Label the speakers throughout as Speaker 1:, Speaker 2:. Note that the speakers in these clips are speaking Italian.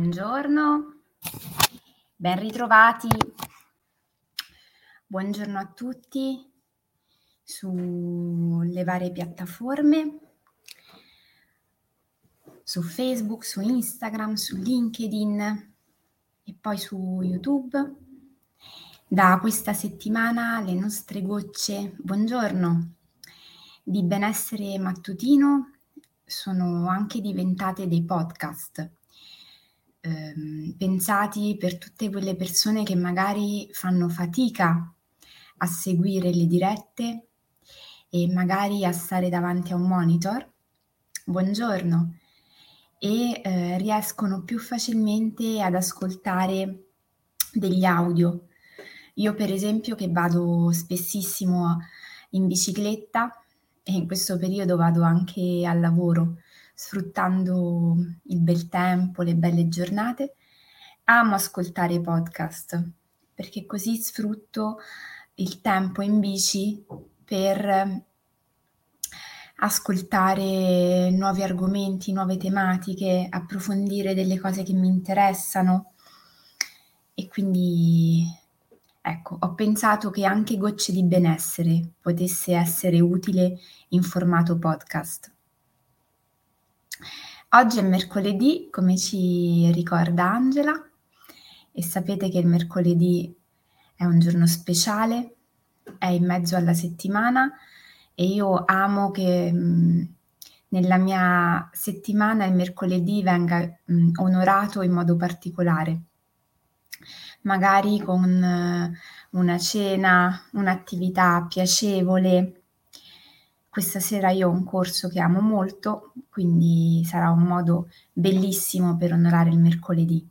Speaker 1: Buongiorno, ben ritrovati. Buongiorno a tutti sulle varie piattaforme, su Facebook, su Instagram, su LinkedIn e poi su YouTube. Da questa settimana le nostre gocce, buongiorno, di benessere mattutino sono anche diventate dei podcast ehm, pensati per tutte quelle persone che magari fanno fatica a seguire le dirette e magari a stare davanti a un monitor. Buongiorno e eh, riescono più facilmente ad ascoltare degli audio. Io per esempio che vado spessissimo in bicicletta e in questo periodo vado anche al lavoro sfruttando il bel tempo, le belle giornate, amo ascoltare i podcast perché così sfrutto il tempo in bici per ascoltare nuovi argomenti, nuove tematiche, approfondire delle cose che mi interessano e quindi ecco, ho pensato che anche Gocce di benessere potesse essere utile in formato podcast. Oggi è mercoledì, come ci ricorda Angela, e sapete che il mercoledì è un giorno speciale, è in mezzo alla settimana e io amo che mh, nella mia settimana il mercoledì venga mh, onorato in modo particolare, magari con uh, una cena, un'attività piacevole, questa sera io ho un corso che amo molto, quindi sarà un modo bellissimo per onorare il mercoledì.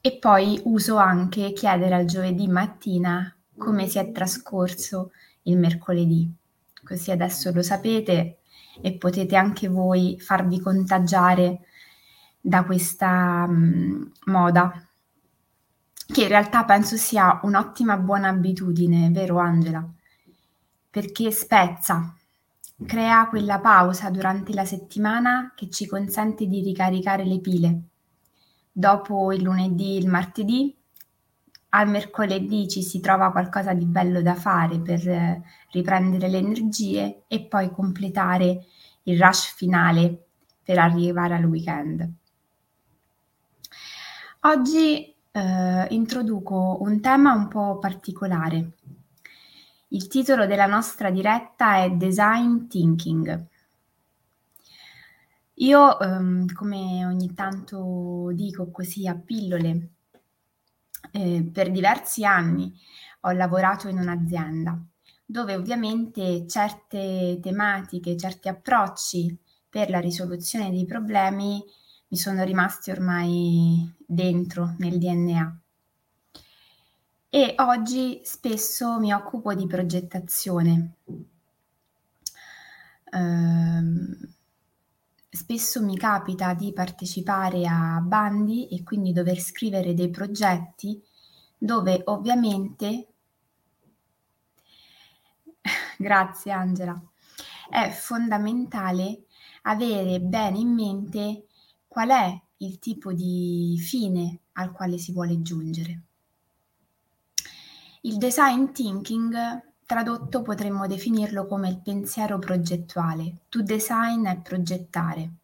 Speaker 1: E poi uso anche chiedere al giovedì mattina come si è trascorso il mercoledì. Così adesso lo sapete e potete anche voi farvi contagiare da questa mh, moda, che in realtà penso sia un'ottima buona abitudine, vero Angela? Perché spezza, crea quella pausa durante la settimana che ci consente di ricaricare le pile. Dopo il lunedì, il martedì, al mercoledì ci si trova qualcosa di bello da fare per eh, riprendere le energie e poi completare il rush finale per arrivare al weekend. Oggi eh, introduco un tema un po' particolare il titolo della nostra diretta è Design Thinking. Io, ehm, come ogni tanto dico così a pillole, eh, per diversi anni ho lavorato in un'azienda dove ovviamente certe tematiche, certi approcci per la risoluzione dei problemi mi sono rimasti ormai dentro nel DNA e oggi spesso mi occupo di progettazione. Ehm, spesso mi capita di partecipare a bandi e quindi dover scrivere dei progetti dove ovviamente grazie Angela è fondamentale avere bene in mente qual è il tipo di fine al quale si vuole giungere. Il design thinking tradotto potremmo definirlo come il pensiero progettuale. To design è progettare.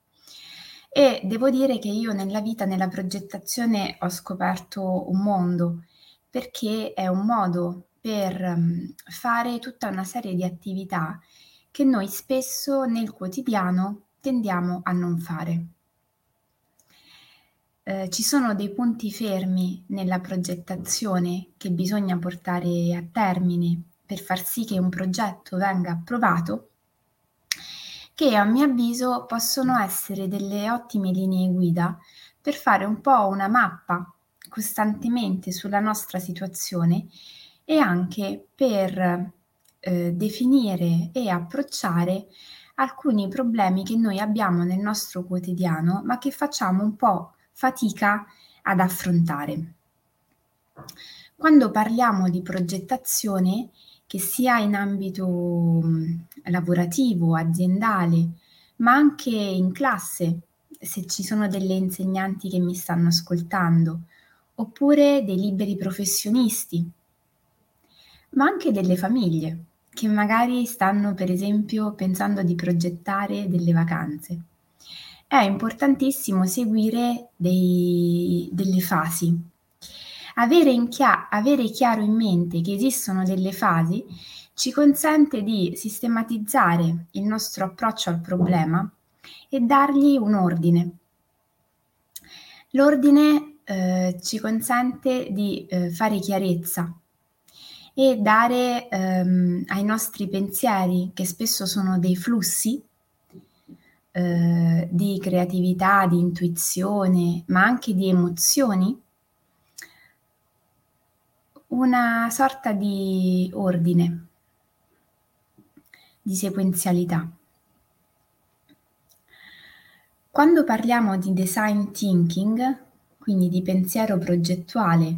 Speaker 1: E devo dire che io nella vita, nella progettazione, ho scoperto un mondo, perché è un modo per mm, fare tutta una serie di attività che noi spesso nel quotidiano tendiamo a non fare. Eh, ci sono dei punti fermi nella progettazione che bisogna portare a termine per far sì che un progetto venga approvato, che a mio avviso possono essere delle ottime linee guida per fare un po' una mappa costantemente sulla nostra situazione e anche per eh, definire e approcciare alcuni problemi che noi abbiamo nel nostro quotidiano, ma che facciamo un po' fatica ad affrontare. Quando parliamo di progettazione, che sia in ambito lavorativo, aziendale, ma anche in classe, se ci sono delle insegnanti che mi stanno ascoltando, oppure dei liberi professionisti, ma anche delle famiglie che magari stanno per esempio pensando di progettare delle vacanze. È importantissimo seguire dei, delle fasi. Avere, chia- avere chiaro in mente che esistono delle fasi ci consente di sistematizzare il nostro approccio al problema e dargli un ordine. L'ordine eh, ci consente di eh, fare chiarezza e dare ehm, ai nostri pensieri, che spesso sono dei flussi eh, di creatività, di intuizione, ma anche di emozioni, una sorta di ordine, di sequenzialità. Quando parliamo di design thinking, quindi di pensiero progettuale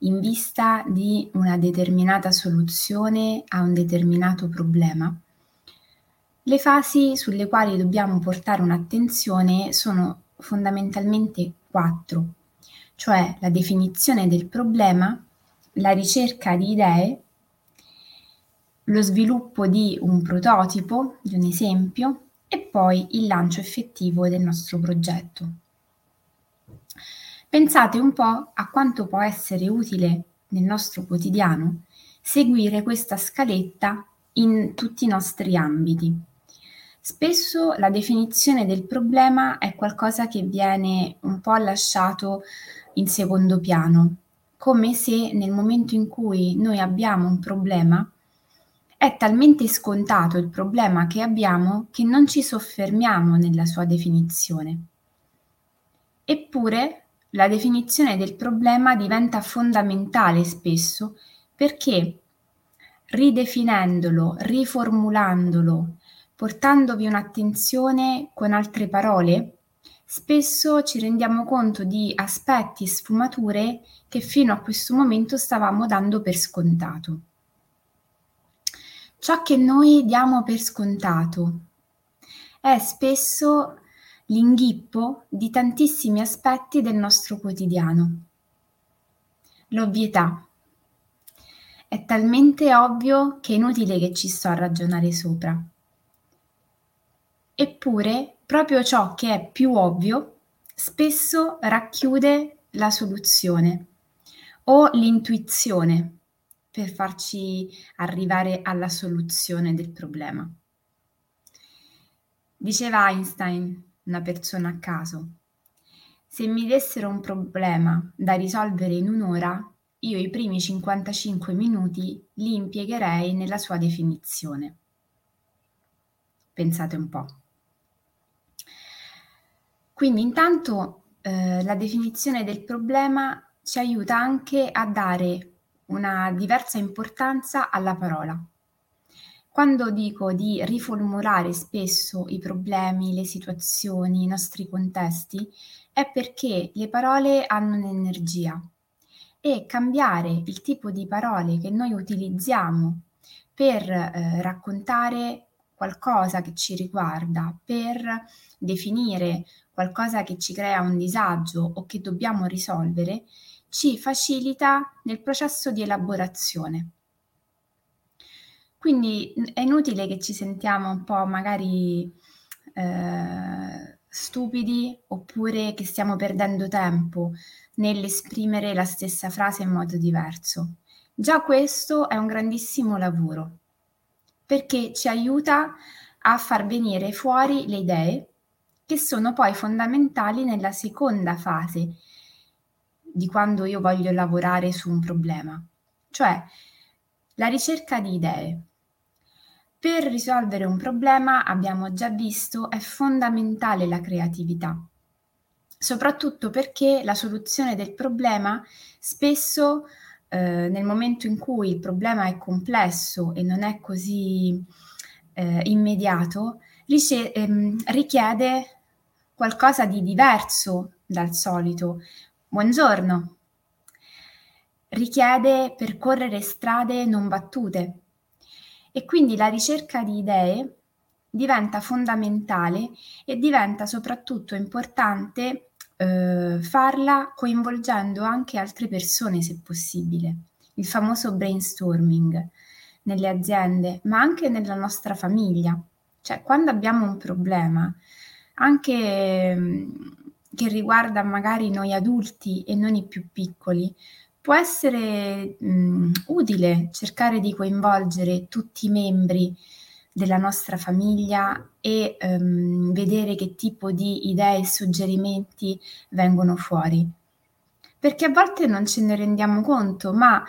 Speaker 1: in vista di una determinata soluzione a un determinato problema. Le fasi sulle quali dobbiamo portare un'attenzione sono fondamentalmente quattro, cioè la definizione del problema, la ricerca di idee, lo sviluppo di un prototipo, di un esempio e poi il lancio effettivo del nostro progetto. Pensate un po' a quanto può essere utile nel nostro quotidiano seguire questa scaletta in tutti i nostri ambiti. Spesso la definizione del problema è qualcosa che viene un po' lasciato in secondo piano, come se nel momento in cui noi abbiamo un problema è talmente scontato il problema che abbiamo che non ci soffermiamo nella sua definizione. Eppure la definizione del problema diventa fondamentale spesso perché ridefinendolo, riformulandolo, portandovi un'attenzione con altre parole, spesso ci rendiamo conto di aspetti e sfumature che fino a questo momento stavamo dando per scontato. Ciò che noi diamo per scontato è spesso l'inghippo di tantissimi aspetti del nostro quotidiano. L'ovvietà. È talmente ovvio che è inutile che ci sto a ragionare sopra. Eppure, proprio ciò che è più ovvio spesso racchiude la soluzione o l'intuizione per farci arrivare alla soluzione del problema. Diceva Einstein, una persona a caso. Se mi dessero un problema da risolvere in un'ora, io i primi 55 minuti li impiegherei nella sua definizione. Pensate un po'. Quindi intanto eh, la definizione del problema ci aiuta anche a dare una diversa importanza alla parola. Quando dico di riformulare spesso i problemi, le situazioni, i nostri contesti, è perché le parole hanno un'energia e cambiare il tipo di parole che noi utilizziamo per eh, raccontare qualcosa che ci riguarda, per definire qualcosa che ci crea un disagio o che dobbiamo risolvere, ci facilita nel processo di elaborazione. Quindi è inutile che ci sentiamo un po' magari eh, stupidi oppure che stiamo perdendo tempo nell'esprimere la stessa frase in modo diverso. Già questo è un grandissimo lavoro perché ci aiuta a far venire fuori le idee che sono poi fondamentali nella seconda fase di quando io voglio lavorare su un problema, cioè la ricerca di idee. Per risolvere un problema, abbiamo già visto, è fondamentale la creatività, soprattutto perché la soluzione del problema spesso eh, nel momento in cui il problema è complesso e non è così eh, immediato, rice- ehm, richiede qualcosa di diverso dal solito. Buongiorno. Richiede percorrere strade non battute, e quindi la ricerca di idee diventa fondamentale e diventa soprattutto importante eh, farla coinvolgendo anche altre persone se possibile. Il famoso brainstorming nelle aziende, ma anche nella nostra famiglia. Cioè, quando abbiamo un problema, anche mm, che riguarda magari noi adulti e non i più piccoli, può essere mh, mm, utile cercare di coinvolgere tutti i membri della nostra famiglia e um, vedere che tipo di idee e suggerimenti vengono fuori. Perché a volte non ce ne rendiamo conto, ma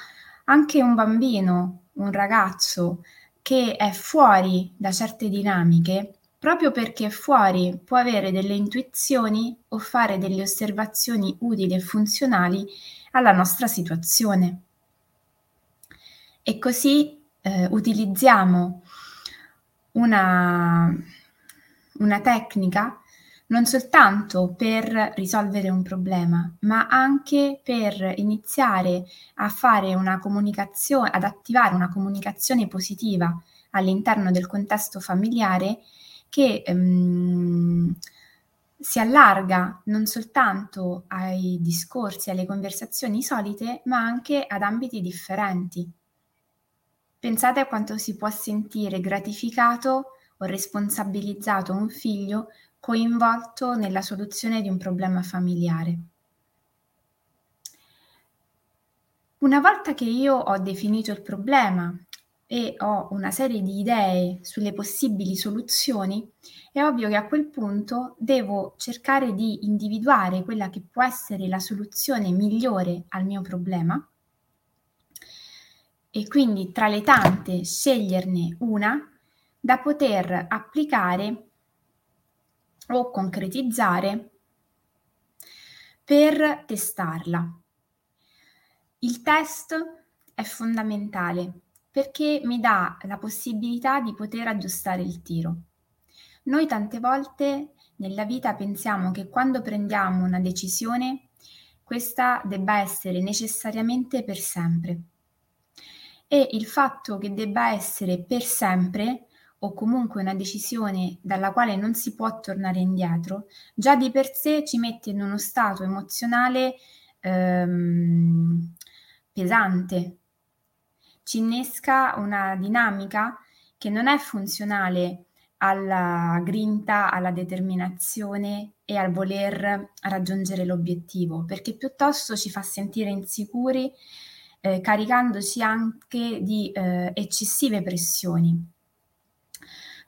Speaker 1: anche un bambino, un ragazzo che è fuori da certe dinamiche, proprio perché è fuori può avere delle intuizioni o fare delle osservazioni utili e funzionali alla nostra situazione. E così eh, utilizziamo una, una tecnica non soltanto per risolvere un problema, ma anche per iniziare a fare una comunicazione, ad attivare una comunicazione positiva all'interno del contesto familiare che ehm, si allarga non soltanto ai discorsi, alle conversazioni solite, ma anche ad ambiti differenti. Pensate a quanto si può sentire gratificato o responsabilizzato un figlio coinvolto nella soluzione di un problema familiare. Una volta che io ho definito il problema e ho una serie di idee sulle possibili soluzioni, è ovvio che a quel punto devo cercare di individuare quella che può essere la soluzione migliore al mio problema e quindi tra le tante sceglierne una da poter applicare o concretizzare per testarla. Il test è fondamentale perché mi dà la possibilità di poter aggiustare il tiro. Noi tante volte nella vita pensiamo che quando prendiamo una decisione questa debba essere necessariamente per sempre e il fatto che debba essere per sempre o comunque una decisione dalla quale non si può tornare indietro, già di per sé ci mette in uno stato emozionale ehm, pesante, ci innesca una dinamica che non è funzionale alla grinta, alla determinazione e al voler raggiungere l'obiettivo, perché piuttosto ci fa sentire insicuri, eh, caricandoci anche di eh, eccessive pressioni.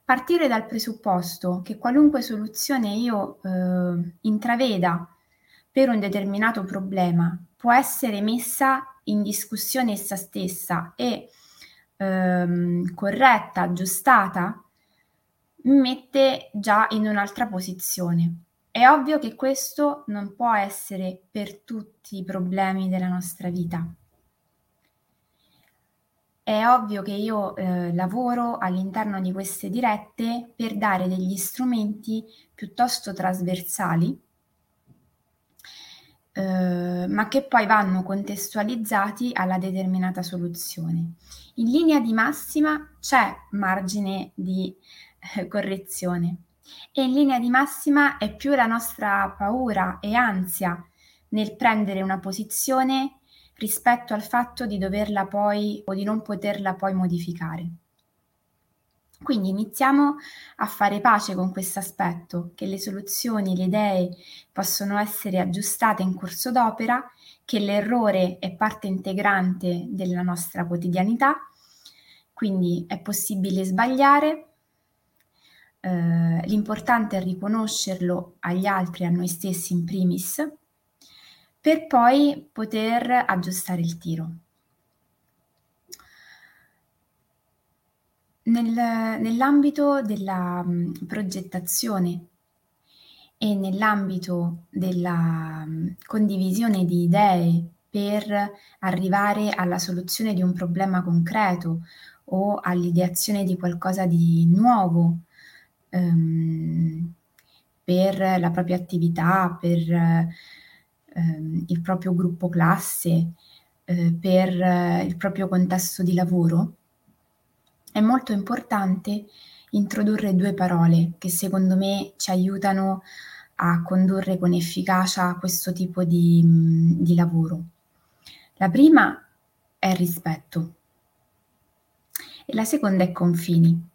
Speaker 1: Partire dal presupposto che qualunque soluzione io eh, intraveda per un determinato problema può essere messa in discussione essa stessa e ehm, corretta, aggiustata, mi mette già in un'altra posizione. È ovvio che questo non può essere per tutti i problemi della nostra vita. È ovvio che io eh, lavoro all'interno di queste dirette per dare degli strumenti piuttosto trasversali, eh, ma che poi vanno contestualizzati alla determinata soluzione. In linea di massima c'è margine di eh, correzione e in linea di massima è più la nostra paura e ansia nel prendere una posizione rispetto al fatto di doverla poi o di non poterla poi modificare. Quindi iniziamo a fare pace con questo aspetto, che le soluzioni, le idee possono essere aggiustate in corso d'opera, che l'errore è parte integrante della nostra quotidianità, quindi è possibile sbagliare, eh, l'importante è riconoscerlo agli altri a noi stessi in primis per poi poter aggiustare il tiro. Nel, nell'ambito della mh, progettazione e nell'ambito della mh, condivisione di idee per arrivare alla soluzione di un problema concreto o all'ideazione di qualcosa di nuovo ehm, per la propria attività, per ehm, il proprio gruppo classe, eh, per eh, il proprio contesto di lavoro, è molto importante introdurre due parole che secondo me ci aiutano a condurre con efficacia questo tipo di, di lavoro. La prima è rispetto e la seconda è confini,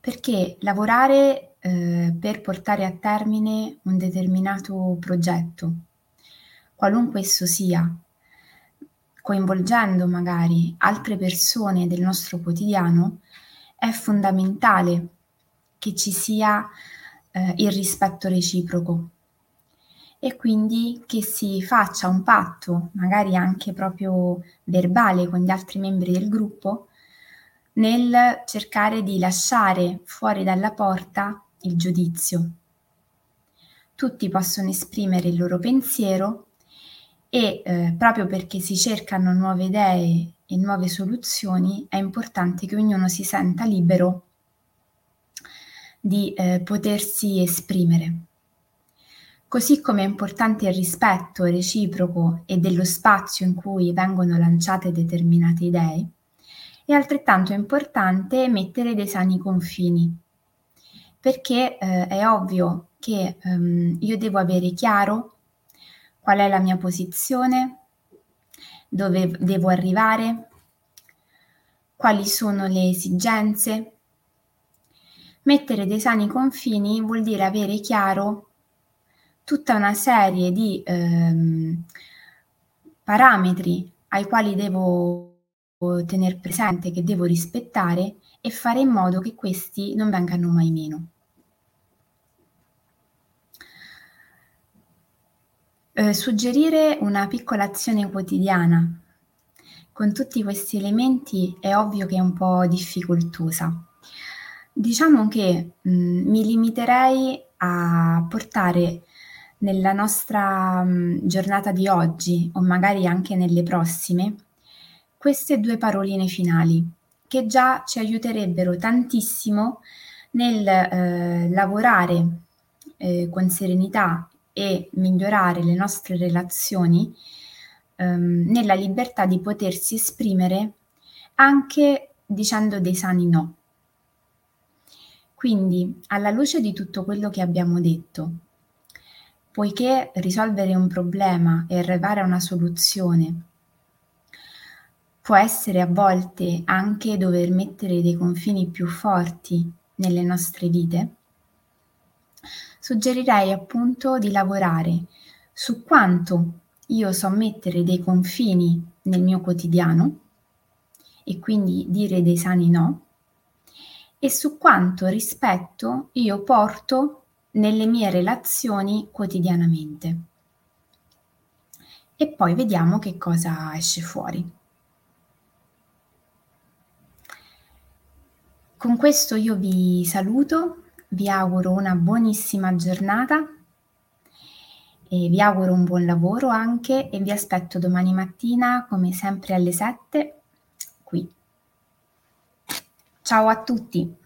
Speaker 1: perché lavorare eh, per portare a termine un determinato progetto, qualunque esso sia, coinvolgendo magari altre persone del nostro quotidiano, è fondamentale che ci sia eh, il rispetto reciproco e quindi che si faccia un patto, magari anche proprio verbale con gli altri membri del gruppo, nel cercare di lasciare fuori dalla porta il giudizio. Tutti possono esprimere il loro pensiero e eh, proprio perché si cercano nuove idee e nuove soluzioni è importante che ognuno si senta libero di eh, potersi esprimere. Così come è importante il rispetto reciproco e dello spazio in cui vengono lanciate determinate idee, è altrettanto importante mettere dei sani confini, perché eh, è ovvio che ehm, io devo avere chiaro qual è la mia posizione, dove devo arrivare, quali sono le esigenze. Mettere dei sani confini vuol dire avere chiaro tutta una serie di ehm, parametri ai quali devo tenere presente, che devo rispettare e fare in modo che questi non vengano mai meno. Eh, suggerire una piccola azione quotidiana con tutti questi elementi è ovvio che è un po' difficoltosa. Diciamo che mh, mm, mi limiterei a portare nella nostra mh, giornata di oggi o magari anche nelle prossime queste due paroline finali che già ci aiuterebbero tantissimo nel eh, lavorare eh, con serenità e migliorare le nostre relazioni ehm, nella libertà di potersi esprimere anche dicendo dei sani no. Quindi, alla luce di tutto quello che abbiamo detto, poiché risolvere un problema e arrivare a una soluzione può essere a volte anche dover mettere dei confini più forti nelle nostre vite, suggerirei appunto di lavorare su quanto io so mettere dei confini nel mio quotidiano e quindi dire dei sani no e su quanto rispetto io porto nelle mie relazioni quotidianamente. E poi vediamo che cosa esce fuori. Con questo io vi saluto vi auguro una buonissima giornata e vi auguro un buon lavoro anche e vi aspetto domani mattina come sempre alle 7 qui. Ciao a tutti!